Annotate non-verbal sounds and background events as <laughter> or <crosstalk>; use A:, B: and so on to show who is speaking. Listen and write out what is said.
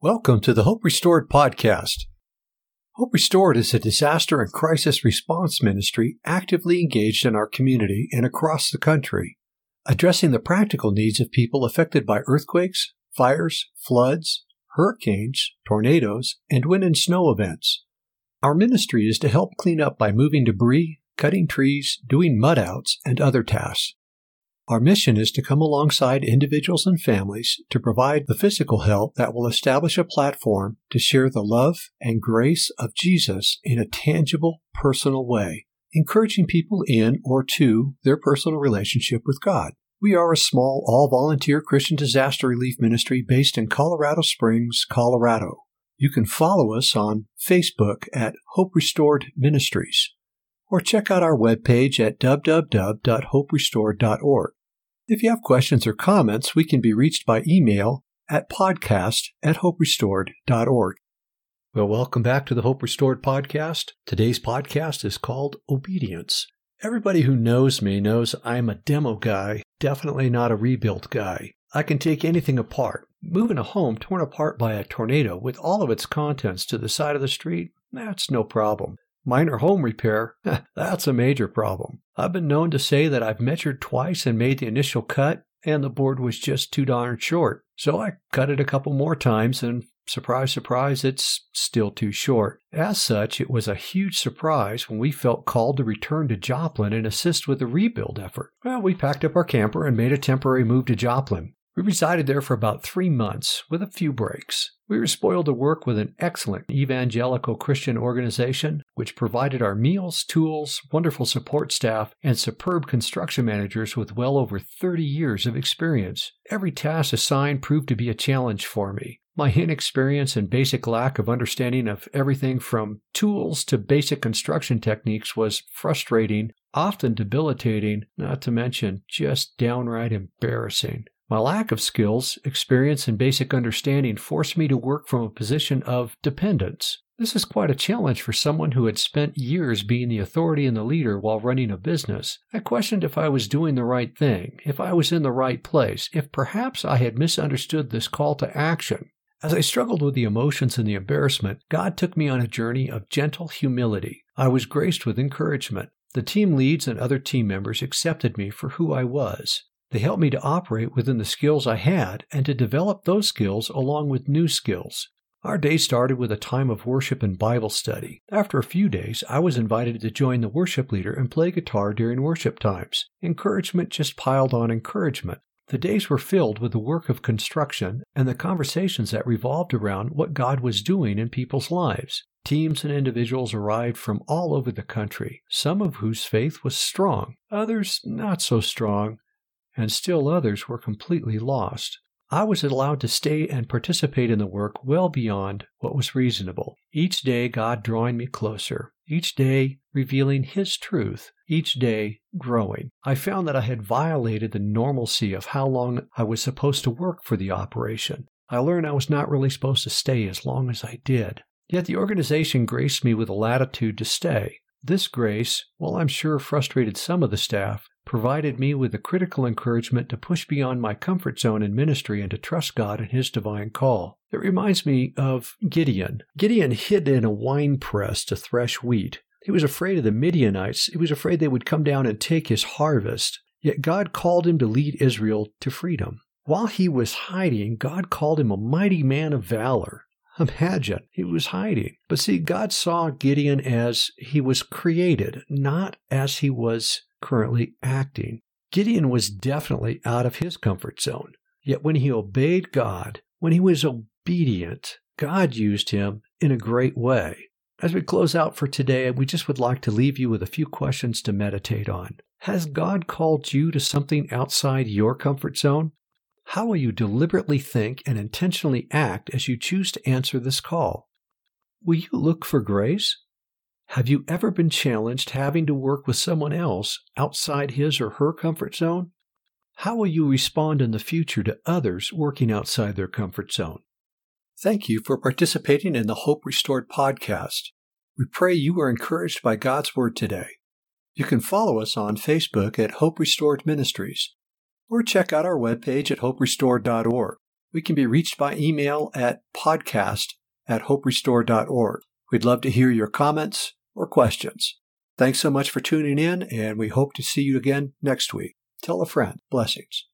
A: Welcome to the Hope Restored podcast. Hope Restored is a disaster and crisis response ministry actively engaged in our community and across the country, addressing the practical needs of people affected by earthquakes, fires, floods, hurricanes, tornadoes, and wind and snow events. Our ministry is to help clean up by moving debris, cutting trees, doing mud outs, and other tasks. Our mission is to come alongside individuals and families to provide the physical help that will establish a platform to share the love and grace of Jesus in a tangible, personal way, encouraging people in or to their personal relationship with God. We are a small, all volunteer Christian disaster relief ministry based in Colorado Springs, Colorado. You can follow us on Facebook at Hope Restored Ministries or check out our webpage at www.hoperestored.org. If you have questions or comments, we can be reached by email at podcast at hoperestored.org. Well, welcome back to the Hope Restored podcast. Today's podcast is called Obedience. Everybody who knows me knows I'm a demo guy, definitely not a rebuilt guy. I can take anything apart. Moving a home torn apart by a tornado with all of its contents to the side of the street, that's no problem. Minor home repair, <laughs> that's a major problem. I've been known to say that I've measured twice and made the initial cut, and the board was just too darn short. So I cut it a couple more times, and surprise, surprise, it's still too short. As such, it was a huge surprise when we felt called to return to Joplin and assist with the rebuild effort. Well, we packed up our camper and made a temporary move to Joplin. We resided there for about three months with a few breaks. We were spoiled to work with an excellent evangelical Christian organization, which provided our meals, tools, wonderful support staff, and superb construction managers with well over 30 years of experience. Every task assigned proved to be a challenge for me. My inexperience and basic lack of understanding of everything from tools to basic construction techniques was frustrating, often debilitating, not to mention just downright embarrassing. My lack of skills, experience, and basic understanding forced me to work from a position of dependence. This is quite a challenge for someone who had spent years being the authority and the leader while running a business. I questioned if I was doing the right thing, if I was in the right place, if perhaps I had misunderstood this call to action. As I struggled with the emotions and the embarrassment, God took me on a journey of gentle humility. I was graced with encouragement. The team leads and other team members accepted me for who I was. They helped me to operate within the skills I had and to develop those skills along with new skills. Our day started with a time of worship and Bible study. After a few days, I was invited to join the worship leader and play guitar during worship times. Encouragement just piled on encouragement. The days were filled with the work of construction and the conversations that revolved around what God was doing in people's lives. Teams and individuals arrived from all over the country, some of whose faith was strong, others not so strong, and still others were completely lost. I was allowed to stay and participate in the work well beyond what was reasonable. Each day, God drawing me closer. Each day, revealing His truth. Each day, growing. I found that I had violated the normalcy of how long I was supposed to work for the operation. I learned I was not really supposed to stay as long as I did. Yet the organization graced me with a latitude to stay. This grace, while I'm sure frustrated some of the staff, provided me with the critical encouragement to push beyond my comfort zone in ministry and to trust God and His divine call. It reminds me of Gideon. Gideon hid in a wine press to thresh wheat. He was afraid of the Midianites. He was afraid they would come down and take his harvest. Yet God called him to lead Israel to freedom. While he was hiding, God called him a mighty man of valor. Imagine, he was hiding. But see, God saw Gideon as he was created, not as he was currently acting. Gideon was definitely out of his comfort zone. Yet when he obeyed God, when he was obedient, God used him in a great way. As we close out for today, we just would like to leave you with a few questions to meditate on. Has God called you to something outside your comfort zone? How will you deliberately think and intentionally act as you choose to answer this call? Will you look for grace? Have you ever been challenged having to work with someone else outside his or her comfort zone? How will you respond in the future to others working outside their comfort zone? Thank you for participating in the Hope Restored podcast. We pray you are encouraged by God's Word today. You can follow us on Facebook at Hope Restored Ministries or check out our webpage at hoperestored.org. we can be reached by email at podcast at hoperestored.org. We'd love to hear your comments or questions. Thanks so much for tuning in, and we hope to see you again next week. Tell a friend. Blessings.